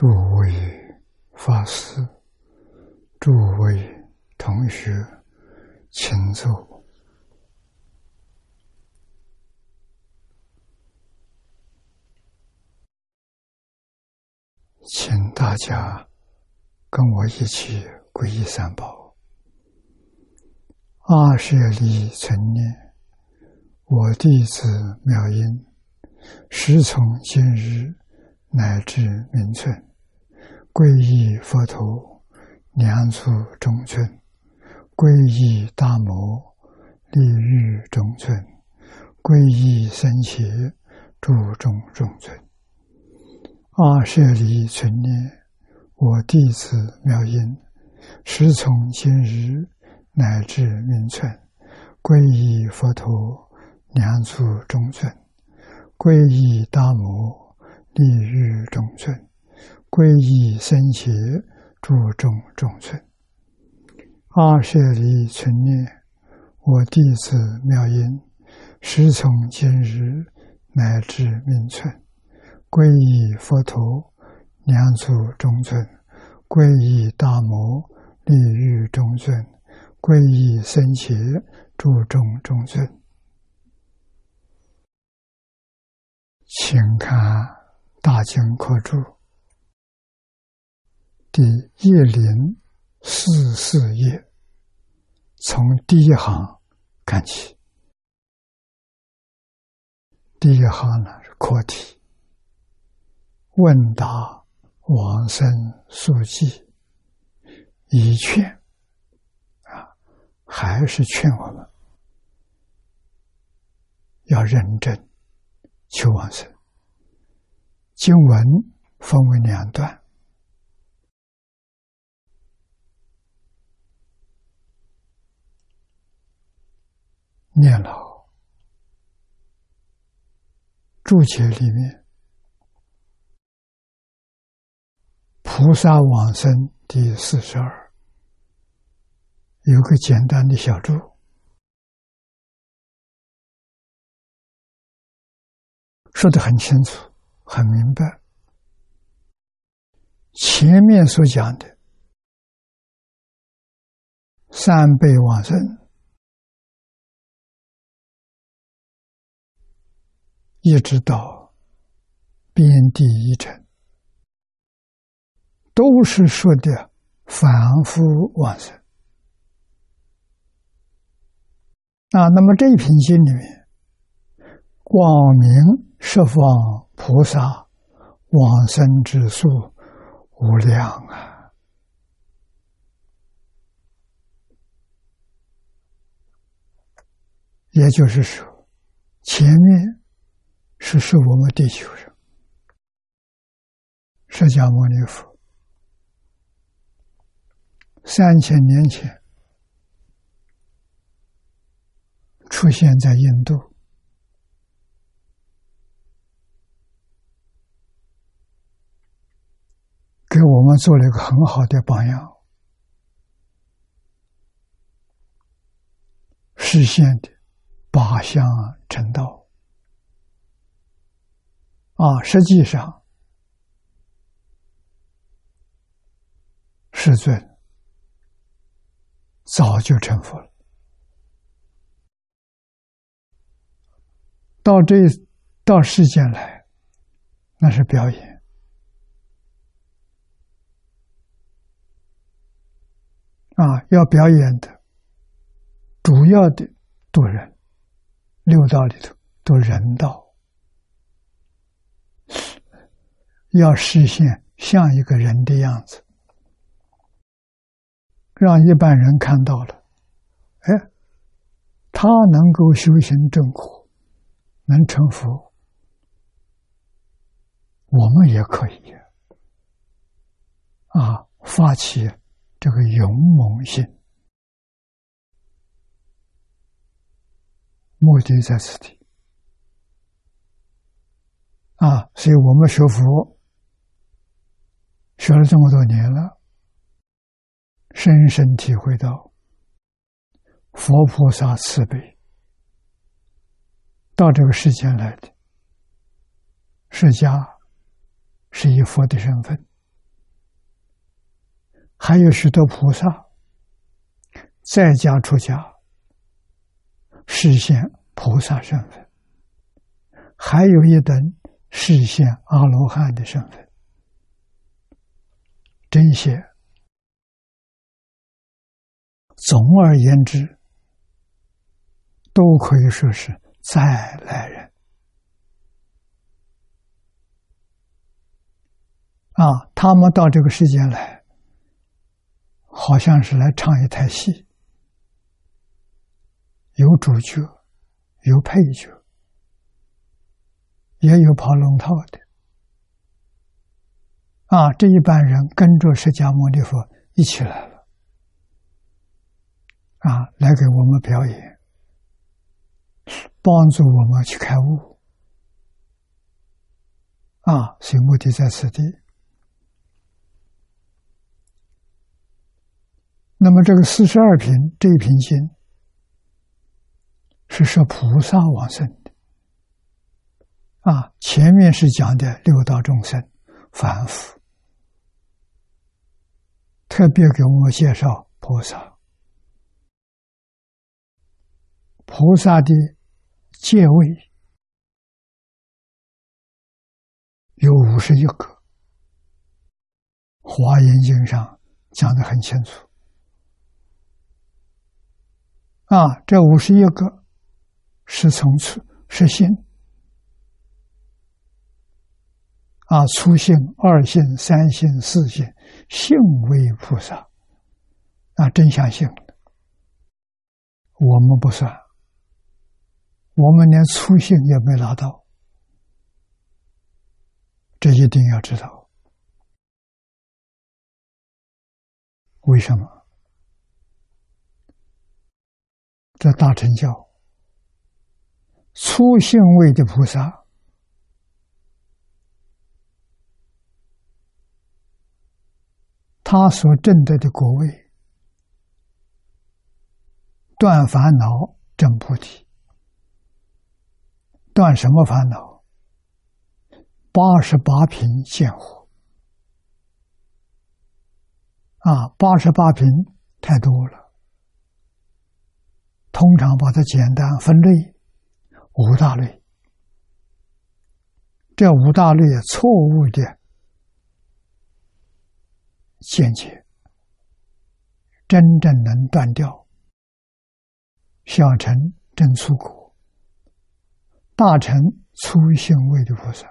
诸位法师、诸位同学，请坐，请大家跟我一起皈依三宝。阿舍利存念，我弟子妙音，时从今日乃至明春。皈依佛陀，两足中尊；皈依大摩，利欲中尊；皈依僧伽，注中中尊。阿舍离存念，我弟子妙音，时从今日乃至明春，皈依佛陀，两足中尊；皈依大摩，利欲中尊。皈依僧伽，注众中尊。阿舍离存念，我弟子妙音，师从今日乃至明春，皈依佛陀，两足中尊；皈依大摩，利欲中尊；皈依僧伽，注众中尊。请看《大经科注》。第一零四四页，从第一行看起。第一行呢是课题，问答往生速记，一劝啊，还是劝我们要认真求往生。经文分为两段。念老注解里面，菩萨往生第四十二有个简单的小注，说的很清楚、很明白。前面所讲的三辈往生。一直到边地一程，都是说的反复往生啊。那么这一品经里面，光明十方菩萨往生之数无量啊，也就是说，前面。是是我们地球上，释迦牟尼佛三千年前出现在印度，给我们做了一个很好的榜样，实现的八相成道。啊，实际上，世尊早就成佛了。到这到世间来，那是表演啊！要表演的，主要的度人，六道里头度人道。要实现像一个人的样子，让一般人看到了，哎，他能够修行正果，能成佛，我们也可以啊，发起这个勇猛心，目的在此地啊，所以我们学佛。学了这么多年了，深深体会到佛菩萨慈悲，到这个世间来的，释迦是以佛的身份还有许多菩萨在家出家，实现菩萨身份；还有一等实现阿罗汉的身份。这些，总而言之，都可以说是再来人。啊，他们到这个世间来，好像是来唱一台戏，有主角，有配角，也有跑龙套的。啊，这一班人跟着释迦牟尼佛一起来了，啊，来给我们表演，帮助我们去开悟。啊，所以目的在此地。那么这个四十二品这一品经是说菩萨往生的啊，前面是讲的六道众生凡夫，特别给我们介绍菩萨，菩萨的阶位有五十一个，《华严经》上讲的很清楚。啊，这五十一个是从初是心啊，初性、二性、三性、四性，性为菩萨啊，真相性，我们不算，我们连初性也没拿到，这一定要知道，为什么？这大乘教，初性位的菩萨，他所证得的果位，断烦恼证菩提，断什么烦恼？八十八品见惑啊，八十八品太多了。通常把它简单分类五大类，这五大类错误的见解，真正能断掉小乘真出果，大乘出性位的菩萨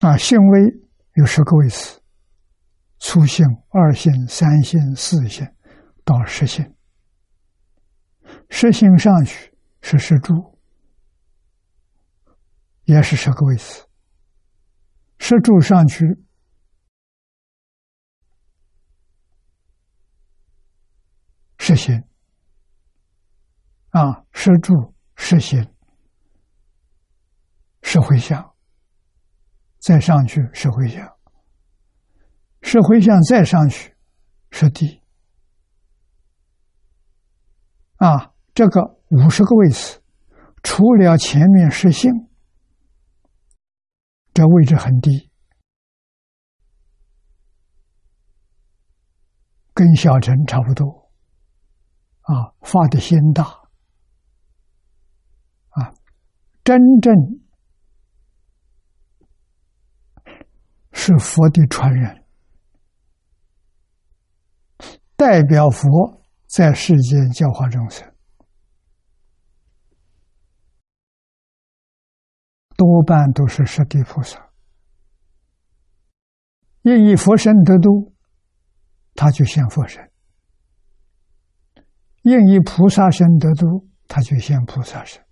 啊，性位有十个位次。初性、二性、三性、四性，到十性。十性上去是十住，也是十个位次。十柱上去。十心。啊，十柱十心。是回向，再上去是回向。是回向再上去，是地。啊，这个五十个位置，除了前面是性，这位置很低，跟小乘差不多。啊，发的心大。啊，真正是佛的传人。代表佛在世间教化众生，多半都是十地菩萨。应以佛身得度，他就现佛身；应以菩萨身得度，他就现菩萨身；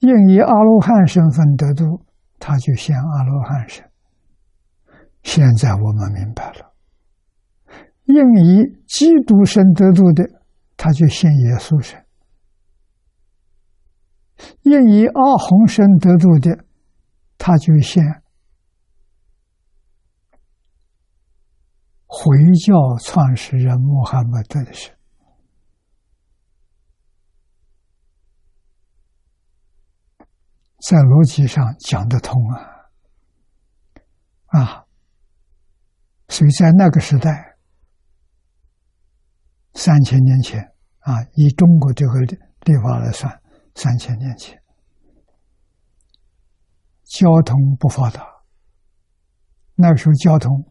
应以阿罗汉身份得度，他就现阿罗汉身。现在我们明白了。应以基督身得度的，他就现耶稣身；应以阿洪身得度的，他就现回教创始人穆罕默德的身。在逻辑上讲得通啊，啊，所以在那个时代，三千年前啊，以中国这个历法来算，三千年前，交通不发达，那个时候交通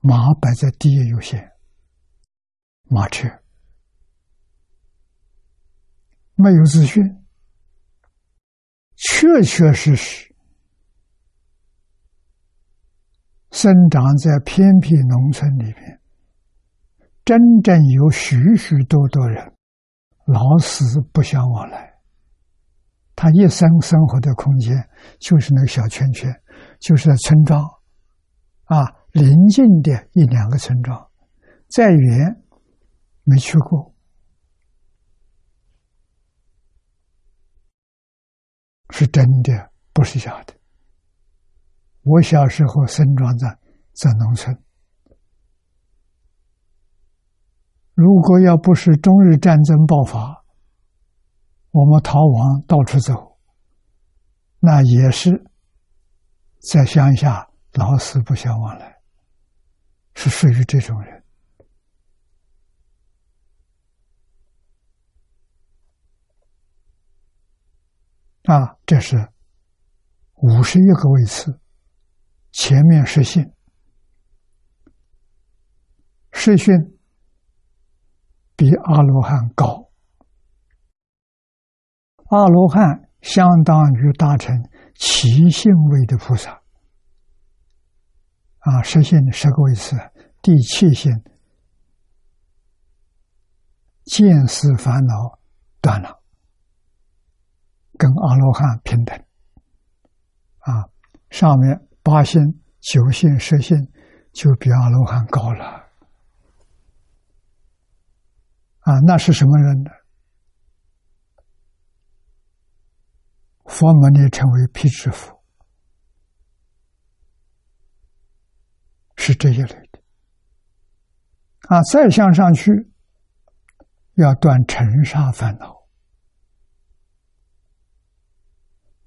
马摆在第一优先，马车。没有资讯。确确实实。生长在偏僻农村里边，真正有许许多多人老死不相往来。他一生生活的空间就是那个小圈圈，就是在村庄啊，邻近的一两个村庄，再远没去过。是真的，不是假的。我小时候生长在在农村，如果要不是中日战争爆发，我们逃亡到处走，那也是在乡下老死不相往来，是属于这种人。啊，这是五十一个位次，前面是信，是训比阿罗汉高，阿罗汉相当于大乘七性位的菩萨，啊，实现十个位次，第七性见思烦恼断了。跟阿罗汉平等，啊，上面八心、九心、十心就比阿罗汉高了，啊，那是什么人呢？佛门里称为辟支佛，是这一类的，啊，再向上去，要断尘沙烦恼。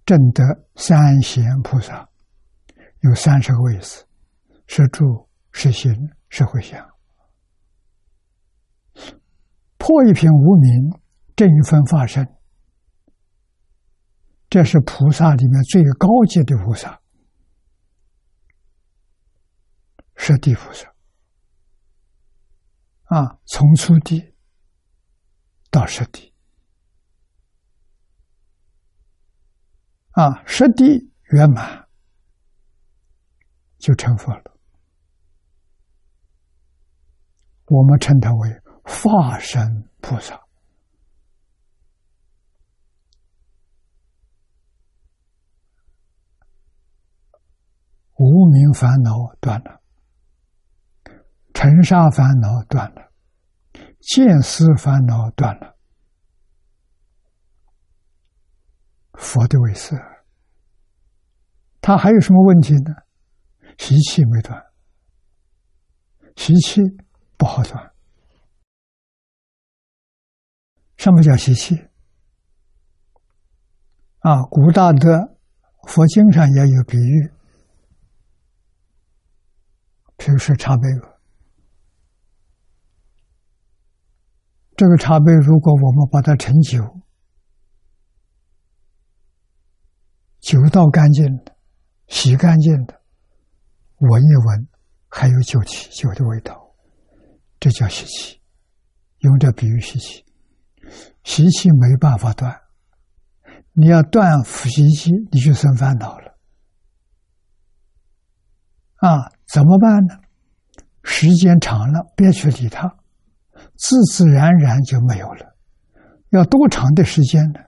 正得三贤菩萨有三十个位次，是住、是行、是回向。破一品无名，正一分法身，这是菩萨里面最高级的菩萨，是地菩萨。啊，从初地到十地。啊，十地圆满就成佛了。我们称他为化身菩萨。无名烦恼断了，尘沙烦恼断了，见思烦恼断了。佛的位色，他还有什么问题呢？习气没断，习气不好断。什么叫习气？啊，古大德佛经上也有比喻，比如说茶杯，这个茶杯如果我们把它盛酒。酒倒干净的，洗干净的，闻一闻，还有酒气、酒的味道，这叫习气。用这比喻习气，习气没办法断。你要断习气，你就生烦恼了。啊，怎么办呢？时间长了，别去理它，自自然然就没有了。要多长的时间呢？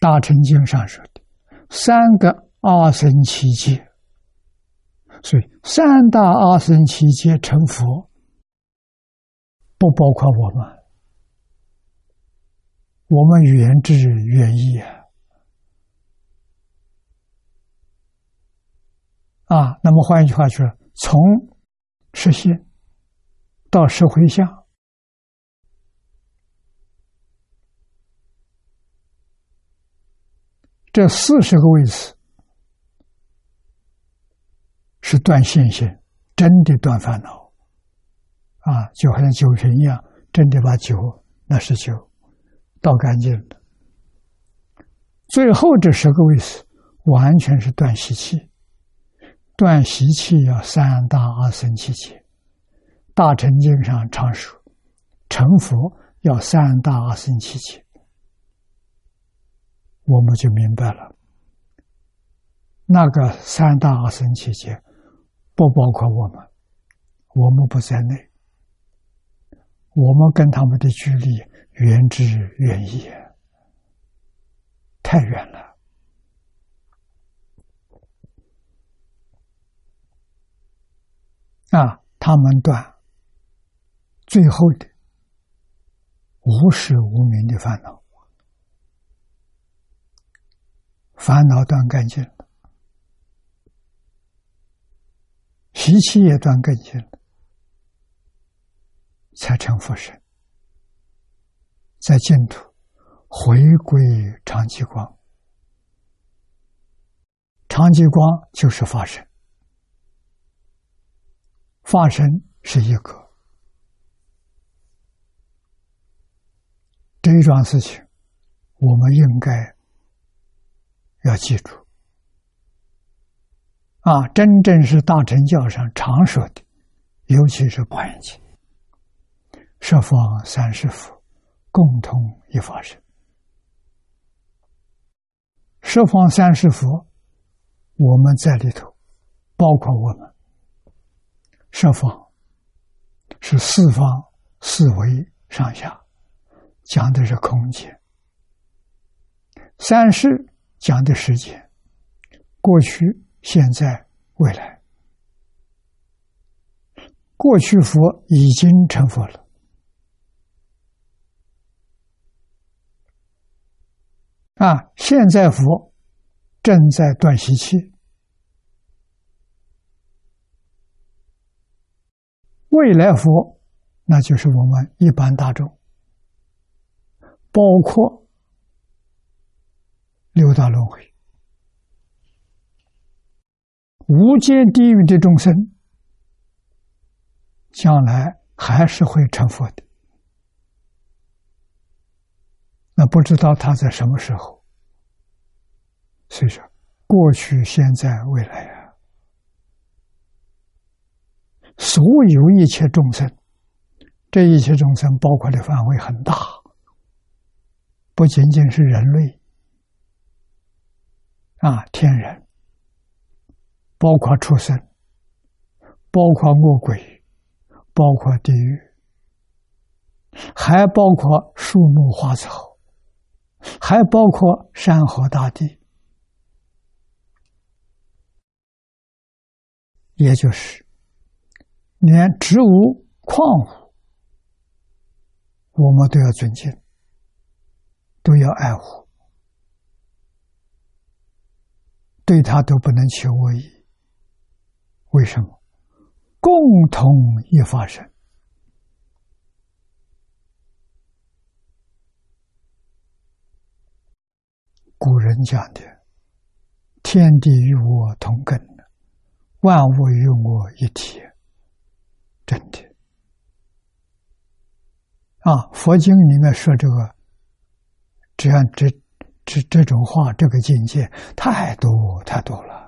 大乘经上说的三个阿僧祇劫，所以三大阿僧祇劫成佛，不包括我们，我们原之原意啊！啊，那么换一句话说，从实现到石灰相，这四十个位次是断信心，真的断烦恼啊，就好像酒瓶一样，真的把酒那是酒倒干净了。最后这十个位次完全是断习气，断习气要三大阿僧祇劫。大乘经上常说，成佛要三大阿僧祇劫，我们就明白了。那个三大阿僧七劫不包括我们，我们不在内，我们跟他们的距离远之远矣，太远了啊！他们断。最后的无始无明的烦恼，烦恼断干净，习气也断干净了，才成佛身，在净土回归长寂光，长寂光就是法身，法身是一个。这一桩事情，我们应该要记住。啊！真正是大乘教上常说的，尤其是《华严经》，十方三世佛共同一法身。十方三世佛，我们在里头，包括我们。十方是四方四维上下。讲的是空间，三世讲的时间，过去、现在、未来。过去佛已经成佛了，啊，现在佛正在断习气，未来佛那就是我们一般大众。包括六道轮回、无间地狱的众生，将来还是会成佛的。那不知道他在什么时候。所以说，过去、现在、未来啊，所有一切众生，这一切众生包括的范围很大。不仅仅是人类啊，天人，包括畜生，包括恶鬼，包括地狱，还包括树木花草，还包括山河大地，也就是连植物矿物，我们都要尊敬。都要爱护，对他都不能求我意。为什么？共同一发生。古人讲的“天地与我同根，万物与我一体”，真的啊！佛经里面说这个。这样，这这这种话，这个境界太多太多了，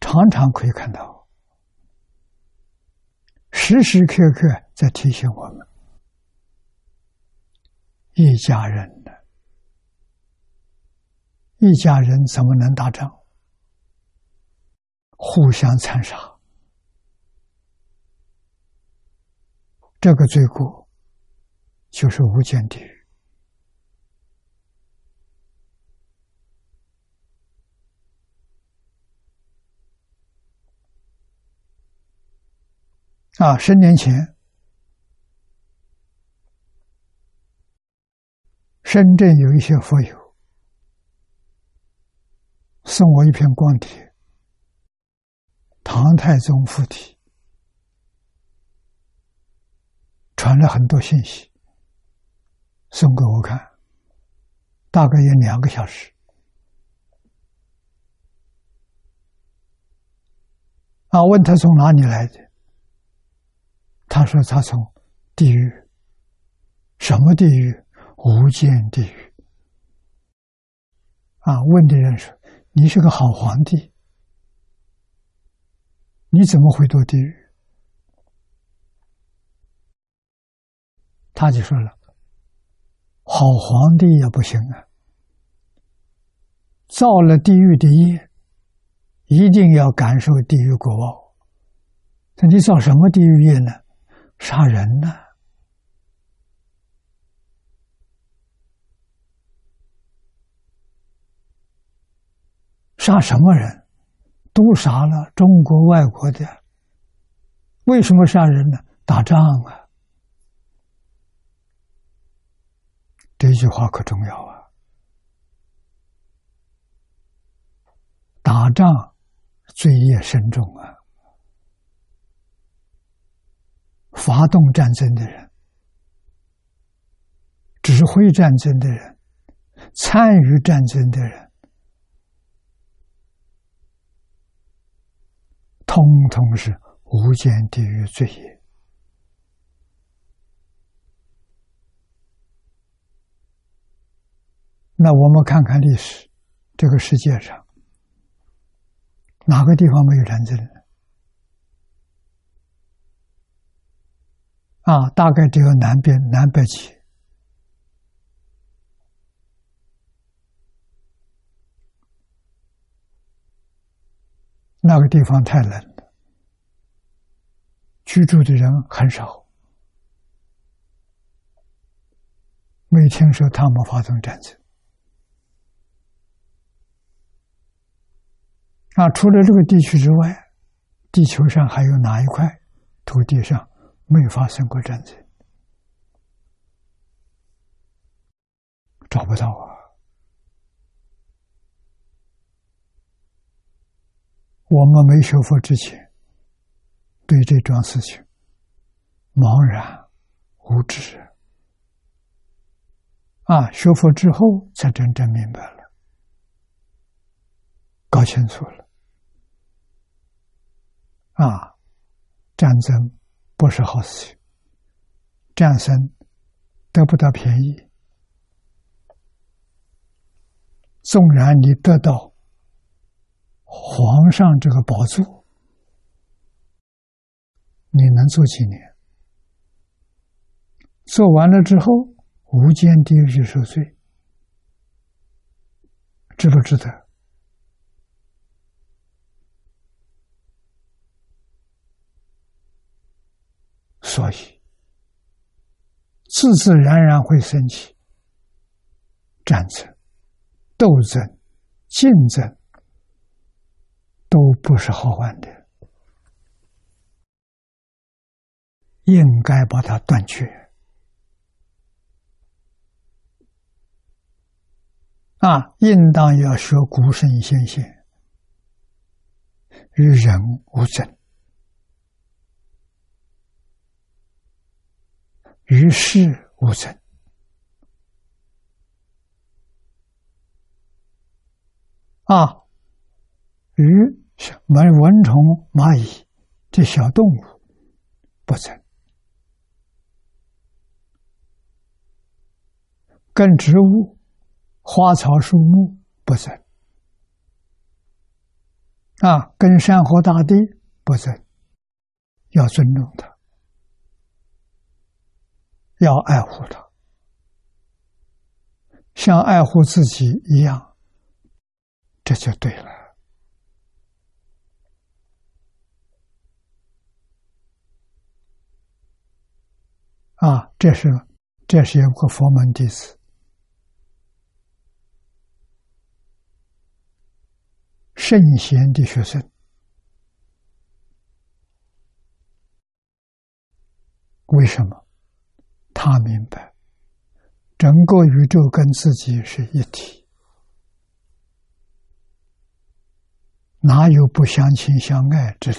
常常可以看到，时时刻刻在提醒我们：一家人的，一家人怎么能打仗？互相残杀，这个罪过就是无间地狱。啊，十年前，深圳有一些佛友送我一篇光碟，唐太宗附体，传了很多信息，送给我看，大概有两个小时。啊，问他从哪里来的？他说他从地狱，什么地狱？无间地狱。啊，问的人说：“你是个好皇帝，你怎么会堕地狱？”他就说了：“好皇帝也不行啊，造了地狱的业，一定要感受地狱果报。那你造什么地狱业呢？杀人呢？杀什么人？都杀了，中国、外国的。为什么杀人呢？打仗啊！”这句话可重要啊！打仗罪业深重啊！发动战争的人、指挥战争的人、参与战争的人，通通是无间地狱罪业。那我们看看历史，这个世界上哪个地方没有战争呢？啊，大概只有南边南北极，那个地方太冷了，居住的人很少，没听说他们发动战争。那除了这个地区之外，地球上还有哪一块土地上没发生过战争？找不到啊！我们没学佛之前，对这桩事情茫然无知啊！学佛之后才真正明白了，搞清楚了。啊，战争不是好事情。战神得不到便宜，纵然你得到皇上这个宝座，你能做几年？做完了之后，无间地狱受罪，值不值得？所以，自自然然会升起战争、斗争、竞争，都不是好玩的，应该把它断绝。啊，应当要学古圣先贤，与人无争。与世无争啊，与小蚊蚊虫、蚂蚁这小动物不争，跟植物、花草树木不争啊，跟山河大地不争，要尊重它。要爱护它，像爱护自己一样，这就对了。啊，这是这是一个佛门弟子，圣贤的学生，为什么？他明白，整个宇宙跟自己是一体，哪有不相亲相爱之理？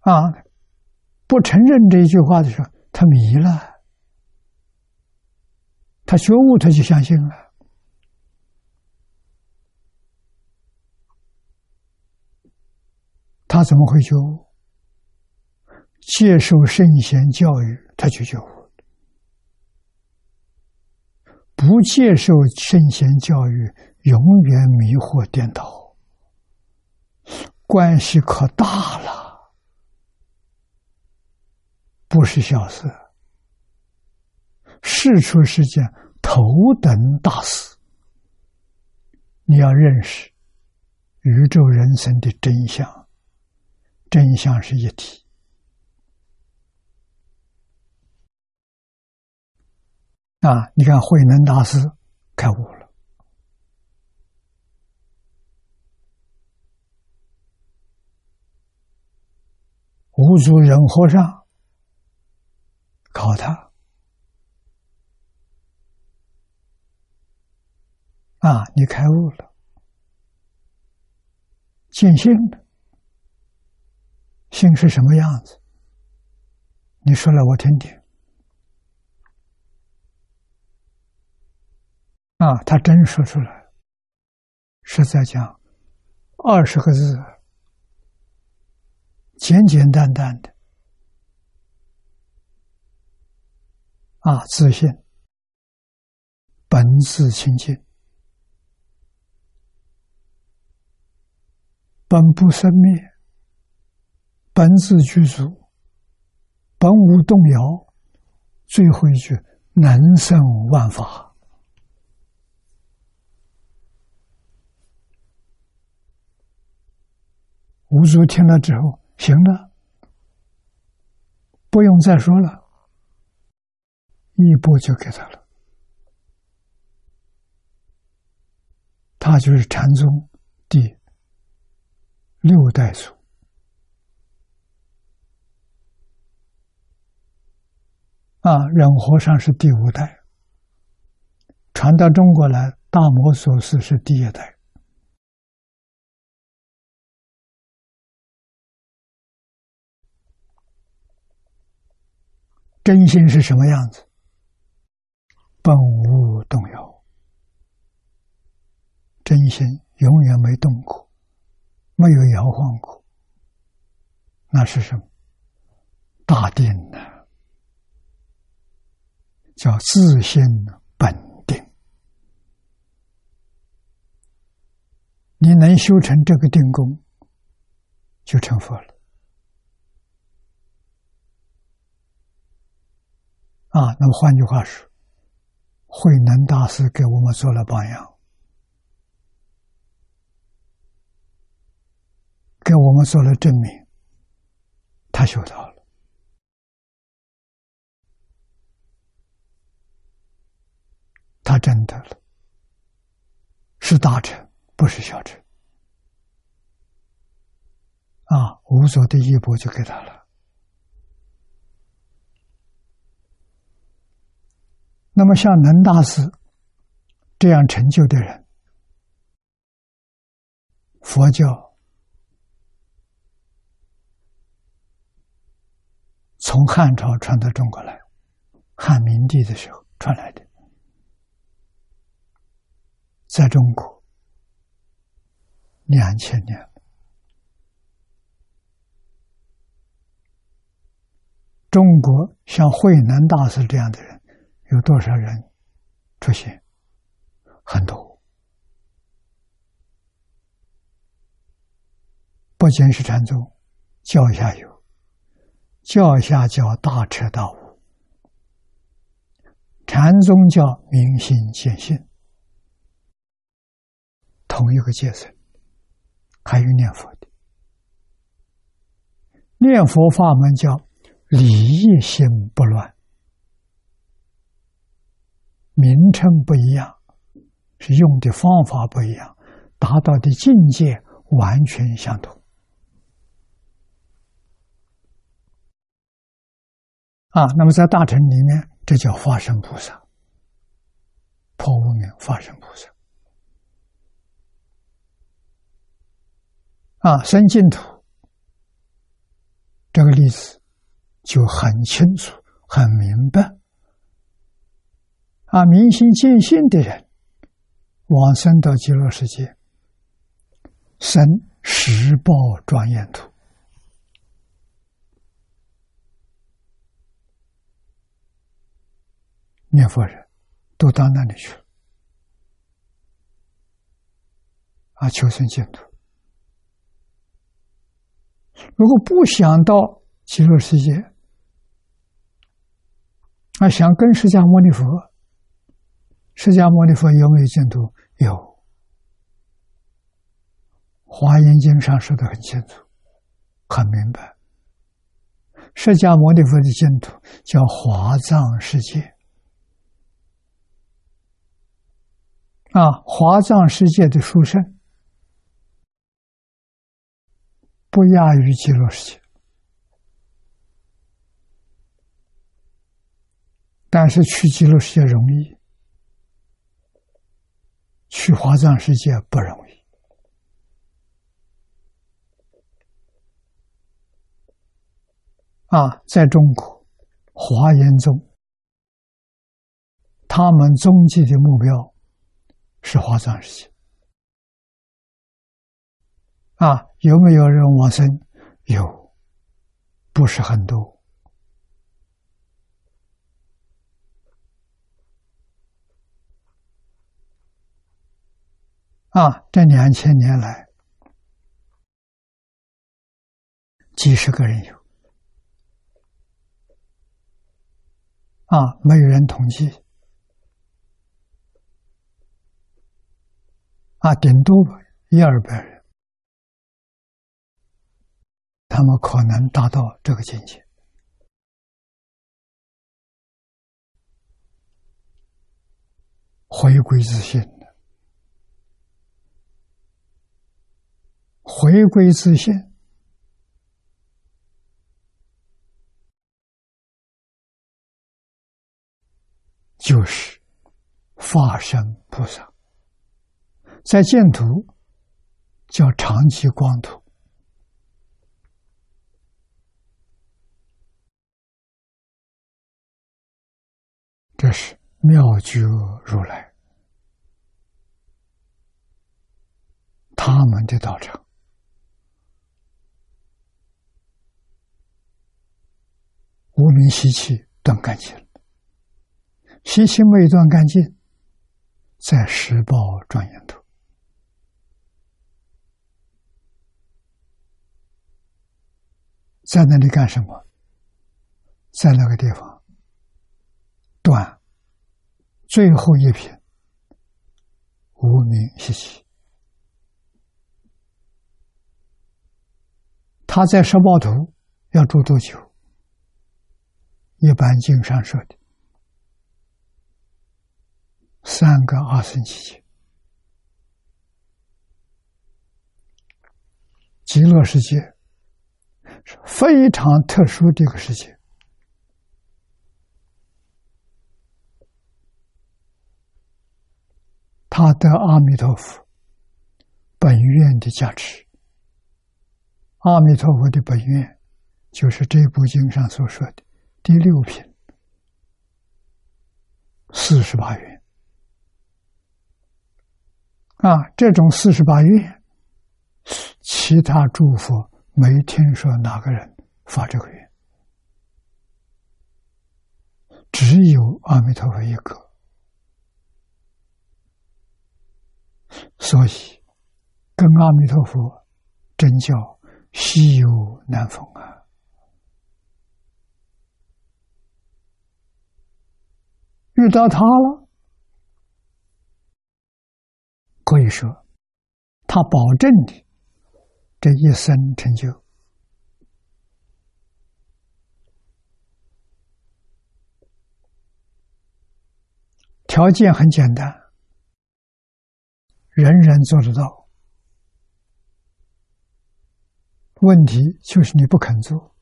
啊，不承认这一句话的时候，他迷了，他觉悟，他就相信了。他怎么会觉悟？接受圣贤教育，他就觉悟；不接受圣贤教育，永远迷惑颠倒，关系可大了。不是小事，事出是件头等大事。你要认识宇宙人生的真相，真相是一体。啊，你看慧能大师开悟了，无足人和尚。考他啊！你开悟了，见性了，性是什么样子？你说来我听听。啊，他真说出来，是在讲二十个字，简简单单的。啊，自信，本自清净，本不生灭，本自具足，本无动摇。最后一句，能生万法。五祖听了之后，行了，不用再说了。一波就给他了，他就是禅宗第六代祖啊，忍和尚是第五代，传到中国来，大摩所师是第一代。真心是什么样子？本无动摇，真心永远没动过，没有摇晃过。那是什么？大定呢？叫自信本定。你能修成这个定功，就成佛了。啊，那么换句话说。慧能大师给我们做了榜样，给我们做了证明。他修到了，他真的了，是大成，不是小成。啊，无所的一步就给他了。那么，像能大师这样成就的人，佛教从汉朝传到中国来，汉明帝的时候传来的，在中国两千年中国像慧能大师这样的人。有多少人出现？很多，不仅是禅宗，教下有，教下叫大彻大悟，禅宗叫明心见性，同一个阶层，还有念佛的，念佛法门叫理业心不乱。名称不一样，是用的方法不一样，达到的境界完全相同。啊，那么在大乘里面，这叫化身菩萨，破无明化身菩萨。啊，生净土这个例子，就很清楚、很明白。啊，明心见性的人，往生到极乐世界，生十报庄严土。念佛人都到那里去了，啊，求生净土。如果不想到极乐世界，啊，想跟释迦牟尼佛，释迦牟尼佛有没有净土？有，《华严经》上说的很清楚，很明白。释迦牟尼佛的净土叫华藏世界。啊，华藏世界的殊胜不亚于极乐世界，但是去极乐世界容易，去华藏世界不容易。啊，在中国华严宗，他们终极的目标。是华藏世界啊？有没有人往生？有，不是很多啊。这两千年来，几十个人有啊，没有人统计。啊，顶多一二百人，他们可能达到这个境界，回归自信回归自信，就是法身菩萨。在净土叫长期光土，这是妙觉如来。他们的道场，无名习气断干净了，习气未断干净，在十报庄严土。在那里干什么？在那个地方断最后一品无名习气。他在十报图要住多久？一般经上说的三个二生期间，极乐世界是。非常特殊的一个世界，他得阿弥陀佛本愿的加持。阿弥陀佛的本愿，就是这部经上所说的第六品四十八愿啊，这种四十八愿，其他诸佛。没听说哪个人发这个愿，只有阿弥陀佛一个，所以跟阿弥陀佛真叫稀有难逢啊！遇到他了，可以说他保证你。这一生成就条件很简单，人人做得到。问题就是你不肯做，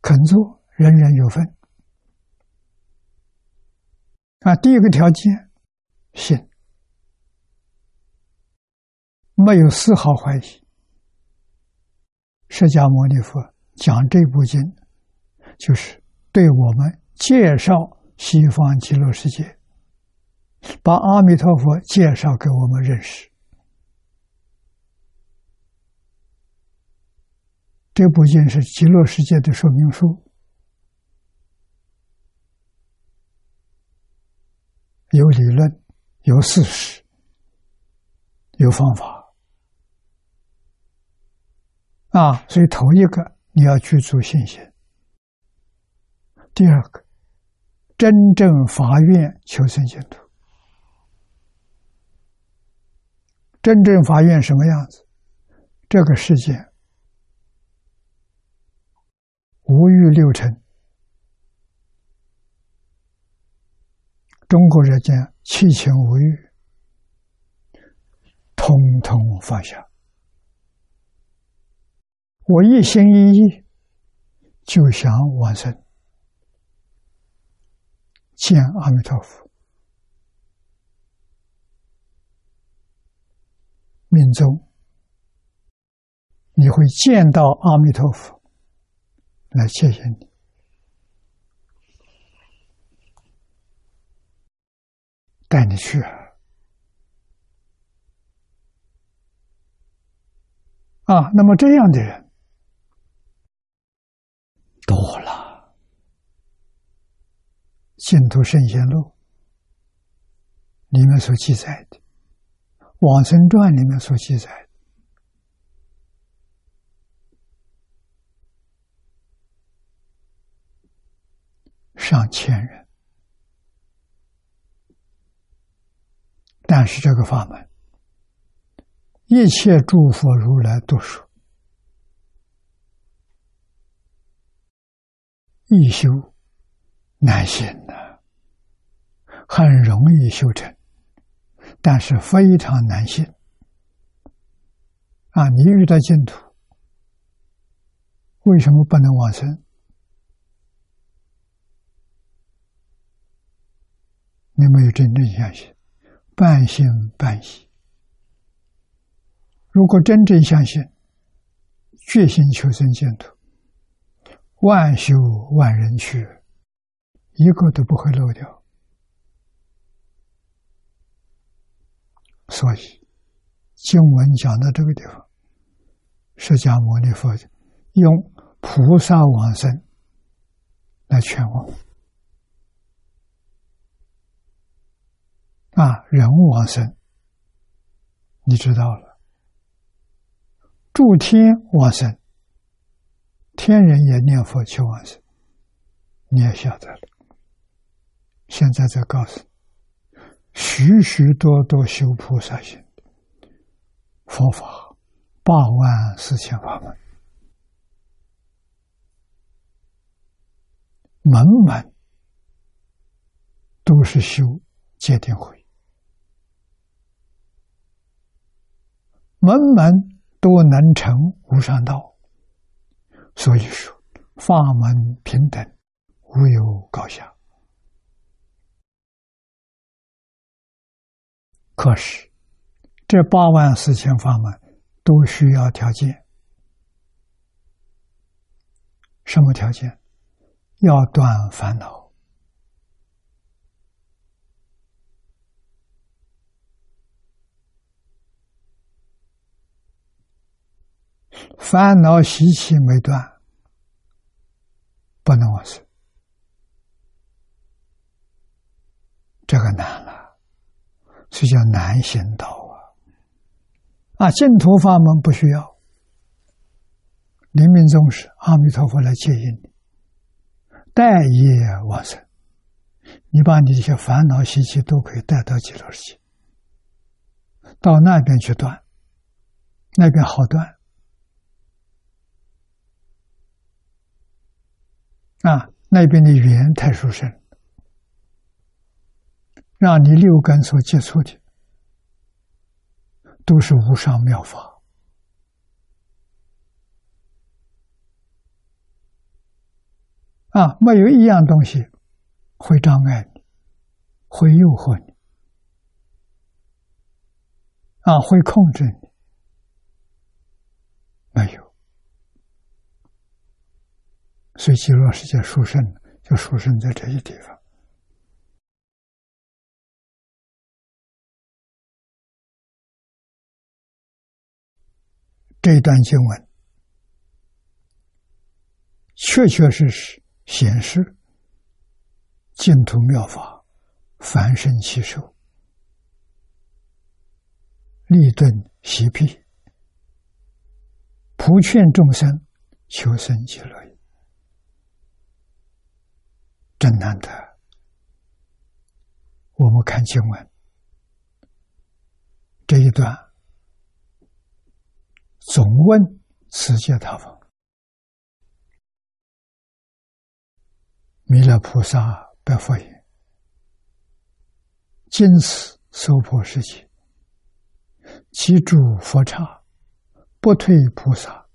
肯做人人有份。啊，第一个条件，信。没有丝毫怀疑，释迦牟尼佛讲这部经就是对我们介绍西方极乐世界，把阿弥陀佛介绍给我们认识。这部经是极乐世界的说明书，有理论，有事实，有方法啊！所以头一个你要去做信心，第二个真正发愿求生净土，真正法院什么样子？这个世界。无欲六尘，中国人讲七情五欲，统统放下。我一心一意就想往生，见阿弥陀佛，命中你会见到阿弥陀佛。来，谢谢你，带你去啊！那么这样的人多了，《净土圣贤录》里面所记载的，《往生传》里面所记载的。上千人，但是这个法门，一切诸佛如来都说，易修难行的，很容易修成，但是非常难行。啊，你遇到净土，为什么不能往生？你没有真正相信，半信半疑。如果真正相信，决心求生净土，万修万人去，一个都不会漏掉。所以，经文讲到这个地方，释迦牟尼佛用菩萨往生来劝我。啊，人往生，你知道了；诸天往生，天人也念佛求往生，你也晓得了。现在再告诉你，许许多多修菩萨行佛法，八万四千法门，门门都是修戒定慧。门门都能成无上道，所以说法门平等，无有高下。可是这八万四千法门都需要条件，什么条件？要断烦恼。烦恼习气没断，不能往生，这个难了，所以叫难行道啊！啊，净土法门不需要，临命终时，阿弥陀佛来接引你，带业往生，你把你这些烦恼习气都可以带到极乐世界，到那边去断，那边好断。啊，那边的语言太殊胜，让你六根所接触的都是无上妙法啊，没有一样东西会障碍你，会诱惑你啊，会控制你，没有。所以极乐世界殊胜，就殊胜在这些地方。这一段经文，确确实实显示净土妙法，凡圣其手，立顿习辟，普劝众生求生极乐很，难得。我们看经文这一段。总问持戒他方，弥勒菩萨白佛言：“今此娑婆世界，其诸佛刹不退菩萨，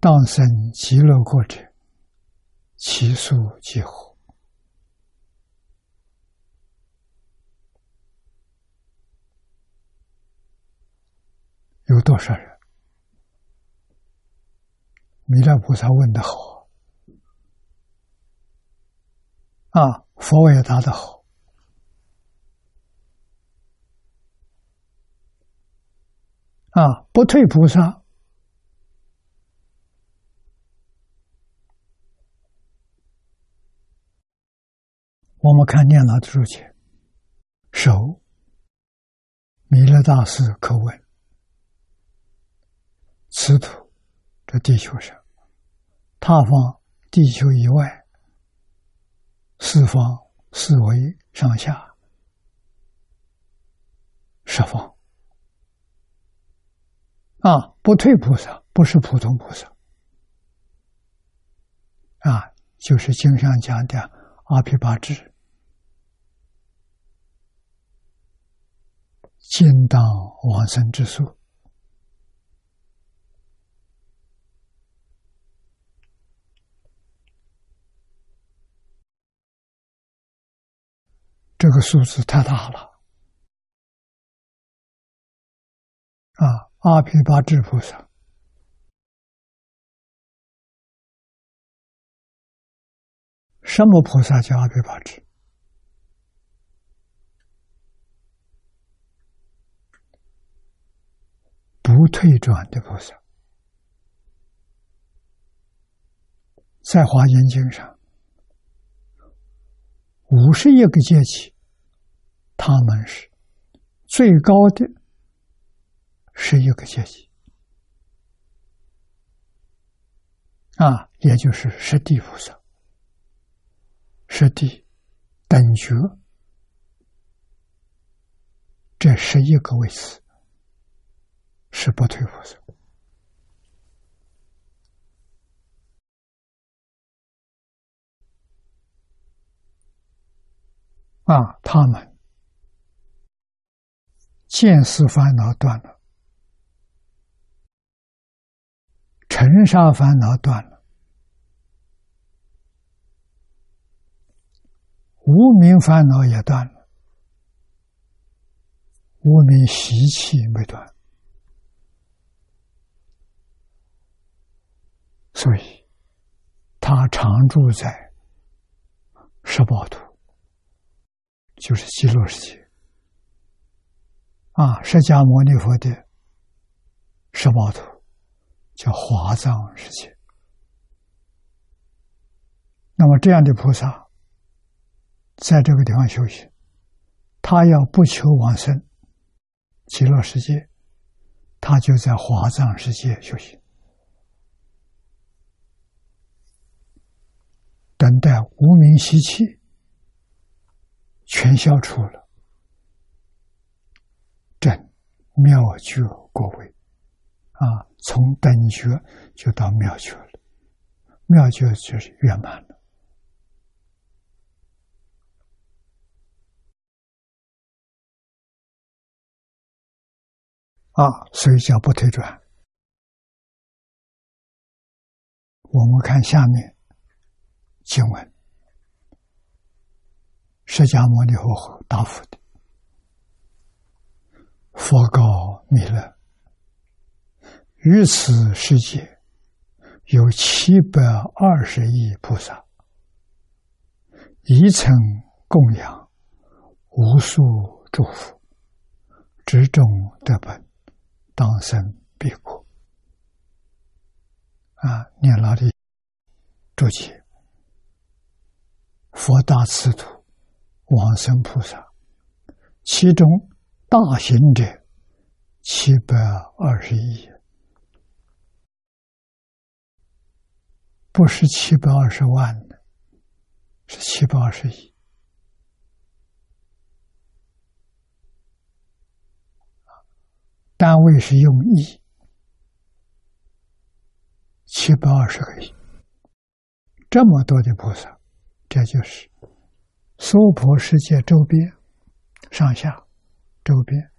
当生极乐国者，其数几何？有多少人？弥勒菩萨问的好啊，佛也答的好啊，不退菩萨。我们看念老的注解，手弥勒大师可问。此土，这地球上，他方地球以外，四方四维上下，十方啊，不退菩萨不是普通菩萨啊，就是经上讲的阿毗跋致，尽当往生之数。这个数字太大了啊！阿毗跋致菩萨，什么菩萨叫阿毗跋致？不退转的菩萨，在华严经上。五十一个阶级，他们是最高的十一个阶级啊，也就是十地菩萨、十地等觉这十一个位次是不退菩萨。啊，他们见思烦恼断了，尘沙烦恼断了，无名烦恼也断了，无名习气没断，所以他常住在十宝图。就是极乐世界啊！释迦牟尼佛的十宝图叫华藏世界。那么这样的菩萨在这个地方修行，他要不求往生极乐世界，他就在华藏世界修行，等待无名习气。全消除了，正妙觉果位啊，从等觉就到妙觉了，妙觉就是圆满了啊，所以叫不退转。我们看下面经文。释迦牟尼佛答复的：“佛告弥勒，于此世界有七百二十亿菩萨，一层供养无数祝福，执中得本，当生必果。啊，念老的注解：佛大慈土，往生菩萨，其中大行者七百二十亿。不是七百二十万的，是七百二十亿。单位是用亿，七百二十个亿，这么多的菩萨，这就是娑婆世界周边、上下、周边。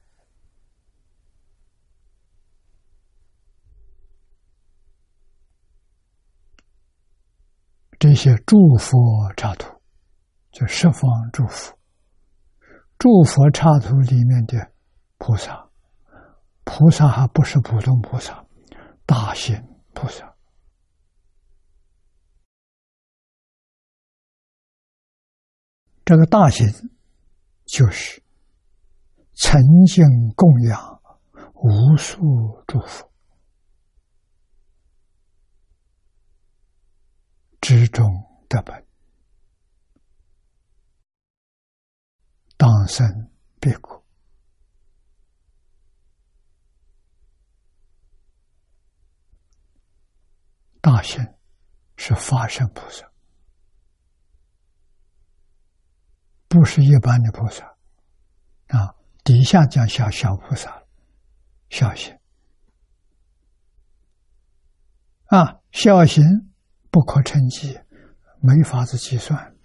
这些诸佛刹土，就十方诸佛。诸佛刹土里面的菩萨，菩萨还不是普通菩萨，大行菩萨。这个大行，就是曾经供养无数诸佛。之中得本，当生必果。大圣是法身菩萨，不是一般的菩萨啊。底下讲小小菩萨，小行啊，小行。不可称计，没法子计算，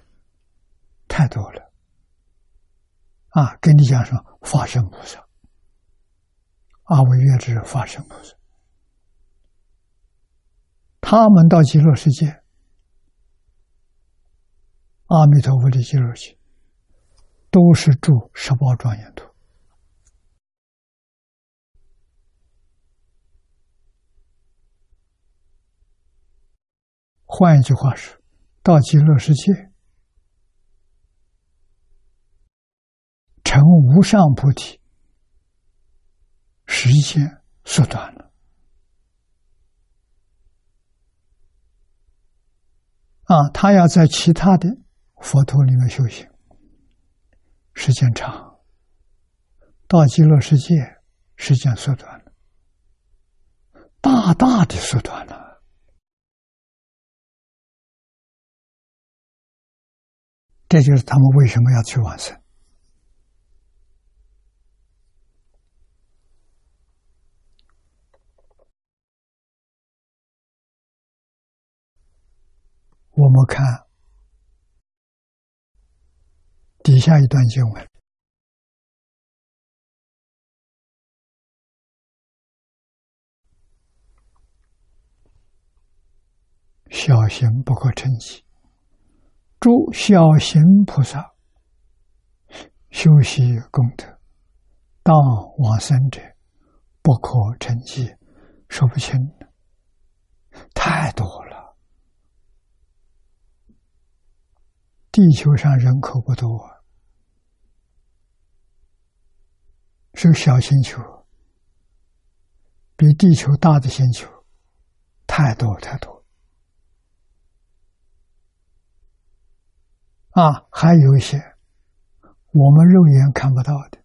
太多了。啊，跟你讲说，法身菩萨，阿惟越之法身菩萨，他们到极乐世界，阿弥陀佛的极乐去，都是住十宝庄严土。换一句话说，到极乐世界，成无上菩提，时间缩短了。啊，他要在其他的佛陀里面修行，时间长；到极乐世界，时间缩短了，大大的缩短了。这就是他们为什么要去往生。我们看底下一段经文：“小行不可称计。”诸小行菩萨修习功德，当往生者不可称计，说不清，太多了。地球上人口不多，是个小星球，比地球大的星球太多太多。啊，还有一些我们肉眼看不到的，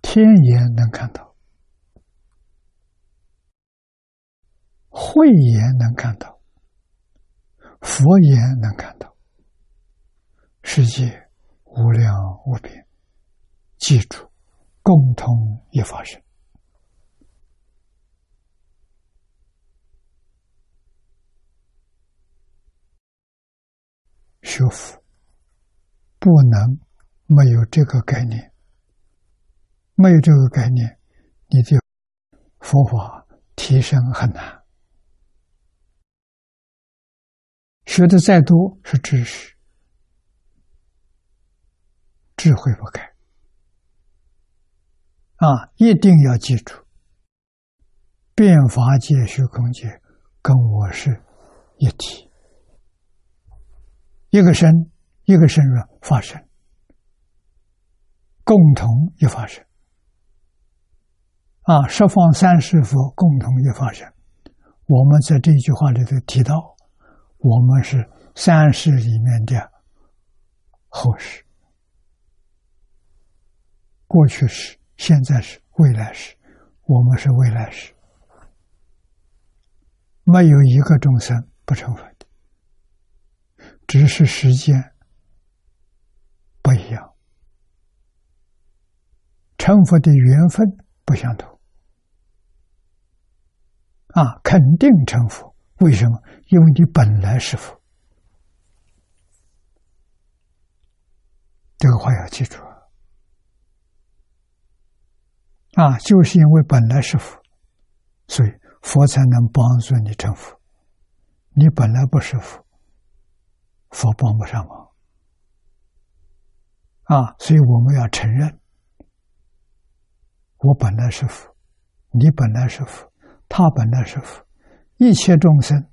天眼能看到，慧眼能看到，佛眼能看到，世界无量无边，记住，共同一发生。学佛不能没有这个概念，没有这个概念，你的佛法提升很难。学的再多是知识，智慧不开啊，一定要记住，变法界、虚空界跟我是一体，一个身，一个身软发生，共同一发生。啊，十方三世佛共同一发生。我们在这句话里头提到，我们是三世里面的后世，过去时、现在是未来时，我们是未来时，没有一个众生不成佛的，只是时间不一样，成佛的缘分不相同。啊，肯定成佛，为什么？因为你本来是佛，这个话要记住啊！就是因为本来是佛，所以佛才能帮助你成佛。你本来不是佛，佛帮不上忙。啊，所以我们要承认，我本来是佛，你本来是佛。他本来是佛，一切众生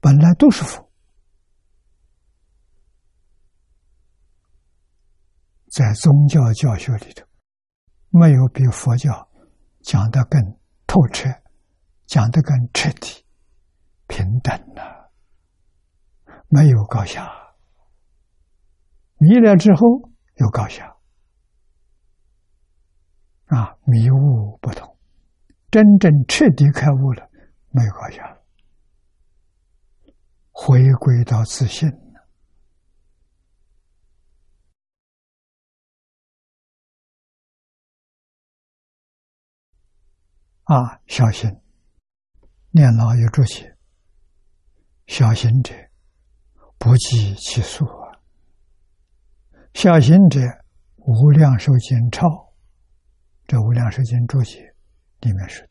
本来都是佛，在宗教教学里头，没有比佛教讲的更透彻、讲的更彻底、平等了，没有高下。迷了之后有高下，啊，迷悟不同。真正彻底开悟了，没有高下了，回归到自信啊，小心！念老有注解：小心者，不计其数啊！小心者，无量寿经超。这无量寿经注解。里面是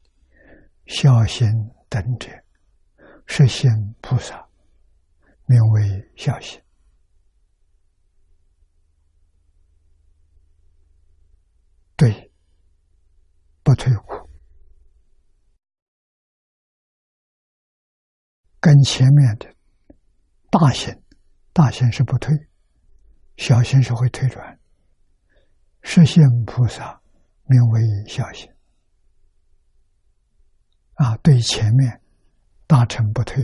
孝心等者，实现菩萨，名为孝心。对，不退苦，跟前面的大行，大行是不退，小行是会退转。实现菩萨，名为孝心。啊，对前面大成不退，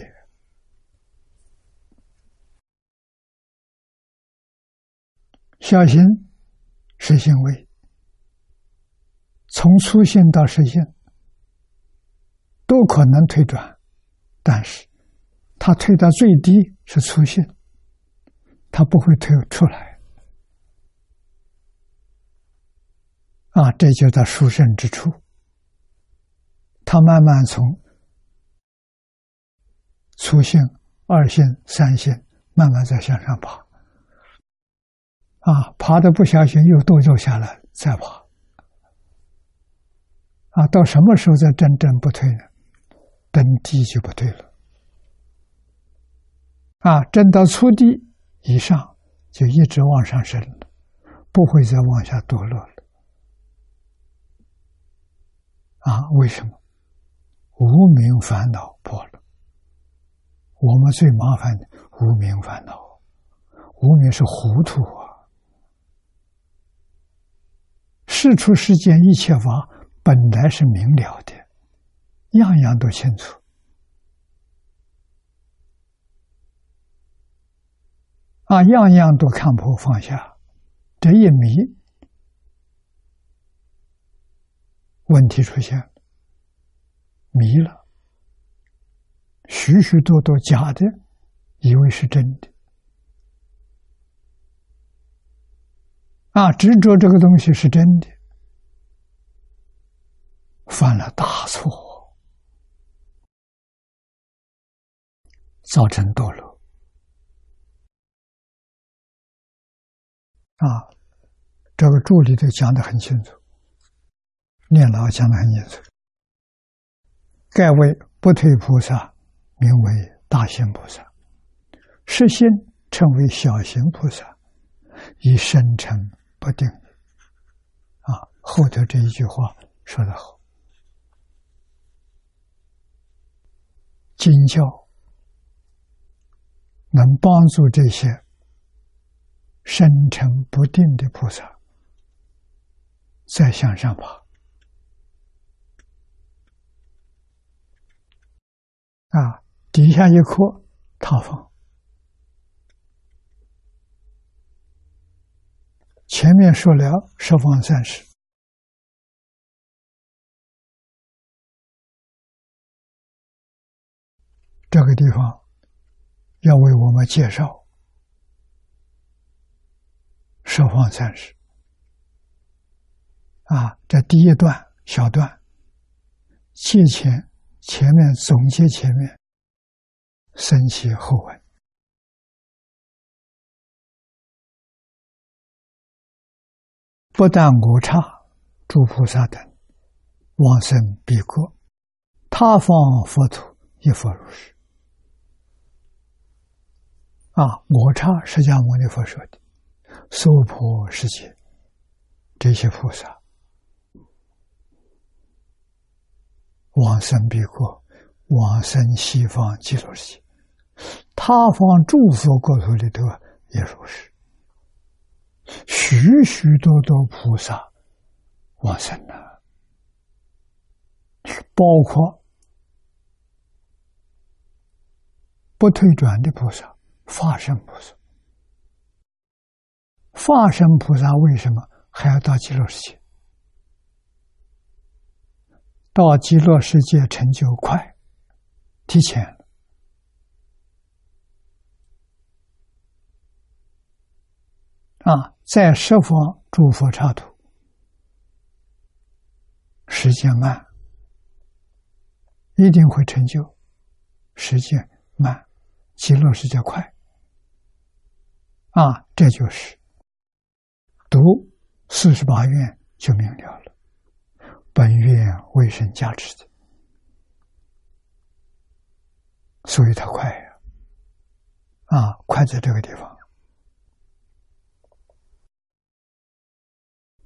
小心实性为，从初心到实性都可能退转，但是它退到最低是初性，它不会退出来。啊，这就到殊胜之处。他慢慢从初性、二线、三线，慢慢在向上爬，啊，爬的不小心又堕落下来，再爬，啊，到什么时候才真正不退呢？登地就不退了，啊，真到初地以上，就一直往上升了，不会再往下堕落了，啊，为什么？无名烦恼破了，我们最麻烦的无名烦恼，无名是糊涂啊！事出世间一切法本来是明了的，样样都清楚啊，样样都看破放下，这一迷，问题出现。迷了，许许多多假的，以为是真的，啊，执着这个东西是真的，犯了大错，造成堕落。啊，这个助理都讲的很清楚，念老讲的很清楚。盖为不退菩萨，名为大行菩萨；实心称为小行菩萨，以生成不定。啊后头这一句话说得好：“经教能帮助这些生沉不定的菩萨再向上爬。”啊，底下一颗塌方，前面说了十方三世，这个地方要为我们介绍十方三世。啊，这第一段小段，借钱。前面总结前面，生起后文，不但我刹诸菩萨等往生彼国，他方佛土亦复如是。啊，我刹释迦牟尼佛说的，娑婆世界这些菩萨。往生彼国，往生西方极乐世界，他方诸佛国土里头也如是，许许多多菩萨往生了，包括不退转的菩萨，化身菩萨，化身菩萨为什么还要到极乐世界？到极乐世界成就快，提前啊，在十方诸佛刹土，时间慢，一定会成就；时间慢，极乐世界快。啊，这就是读四十八愿就明了了。本愿为生加持的，所以它快呀！啊，快在这个地方。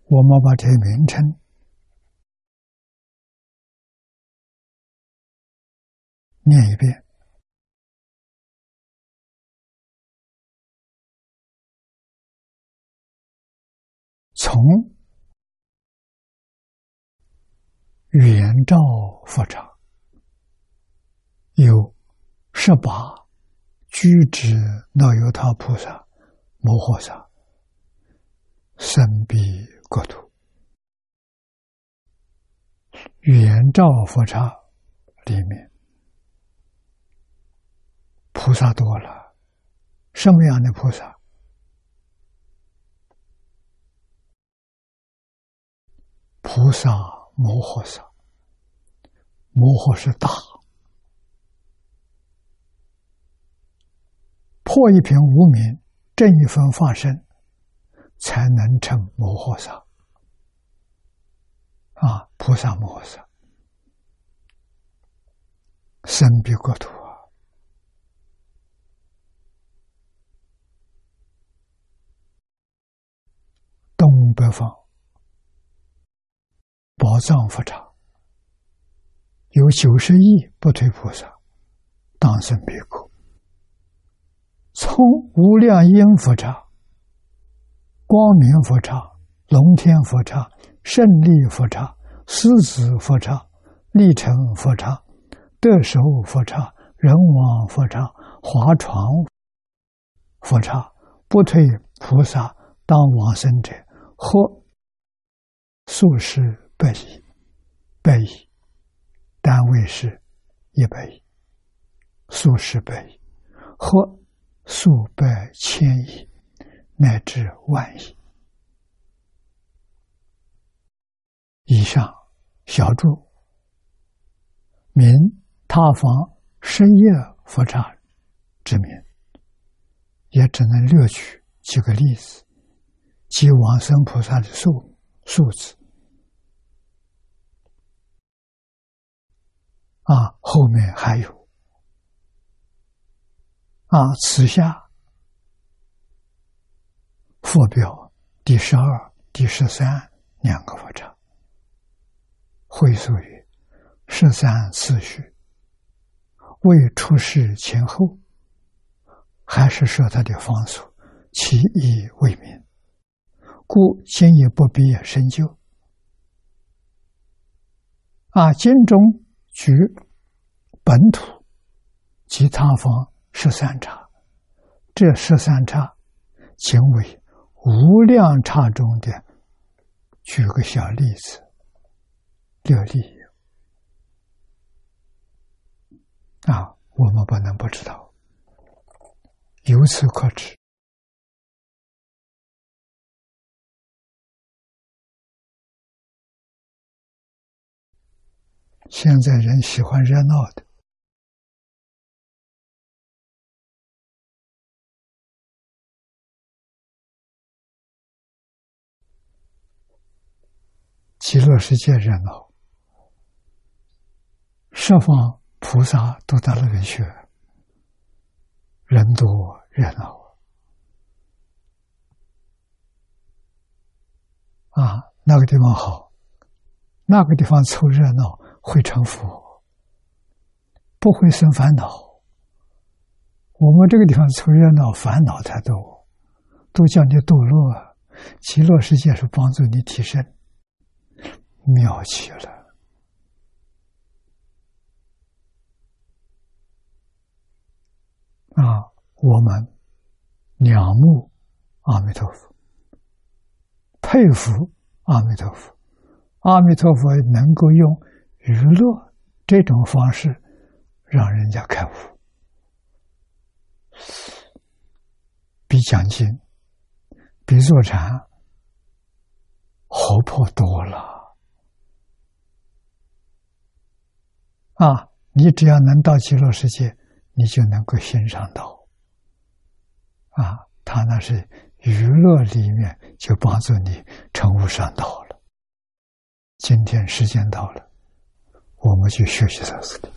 我们把这些名称念一遍，从。圆照佛刹，有十八居止那由他菩萨摩诃萨身彼国土。圆照佛刹里面菩萨多了，什么样的菩萨？菩萨。摩诃萨，摩诃是大，破一品无名，正一分化身，才能成摩诃萨。啊，菩萨摩诃萨，身比国土，东北方。宝藏佛刹有九十亿不退菩萨当生彼国，从无量音佛刹、光明佛刹、龙天佛刹、胜利佛刹、狮子佛刹、历城佛刹、得手佛刹、人王佛刹、华床佛刹不退菩萨当往生者，或数十。百亿，百亿，单位是一百亿，数十百亿，或数百千亿，乃至万亿以上，小注名他方深夜佛刹之名，也只能略举几个例子，即往生菩萨的数数字。啊，后面还有啊，此下佛表第十二、第十三、两个佛刹，会所于十三次序，未出世前后，还是说他的方俗，其意未明，故今也不必深究。啊，经中取本土及他方十三刹，这十三刹，仅为无量刹中的。举个小例子，六例啊，我们不能不知道。由此可知，现在人喜欢热闹的。极乐世界热闹，十方菩萨都在那里学，人多热闹啊！那个地方好，那个地方凑热闹会成佛，不会生烦恼。我们这个地方凑热闹，烦恼太多，都叫你堕落。极乐世界是帮助你提升。妙极了！啊，我们仰慕阿弥陀佛，佩服阿弥陀佛。阿弥陀佛能够用娱乐这种方式让人家开悟，比讲经、比坐禅活泼多了。啊，你只要能到极乐世界，你就能够欣赏到。啊，他那是娱乐里面就帮助你成无上道了。今天时间到了，我们就学习到此地。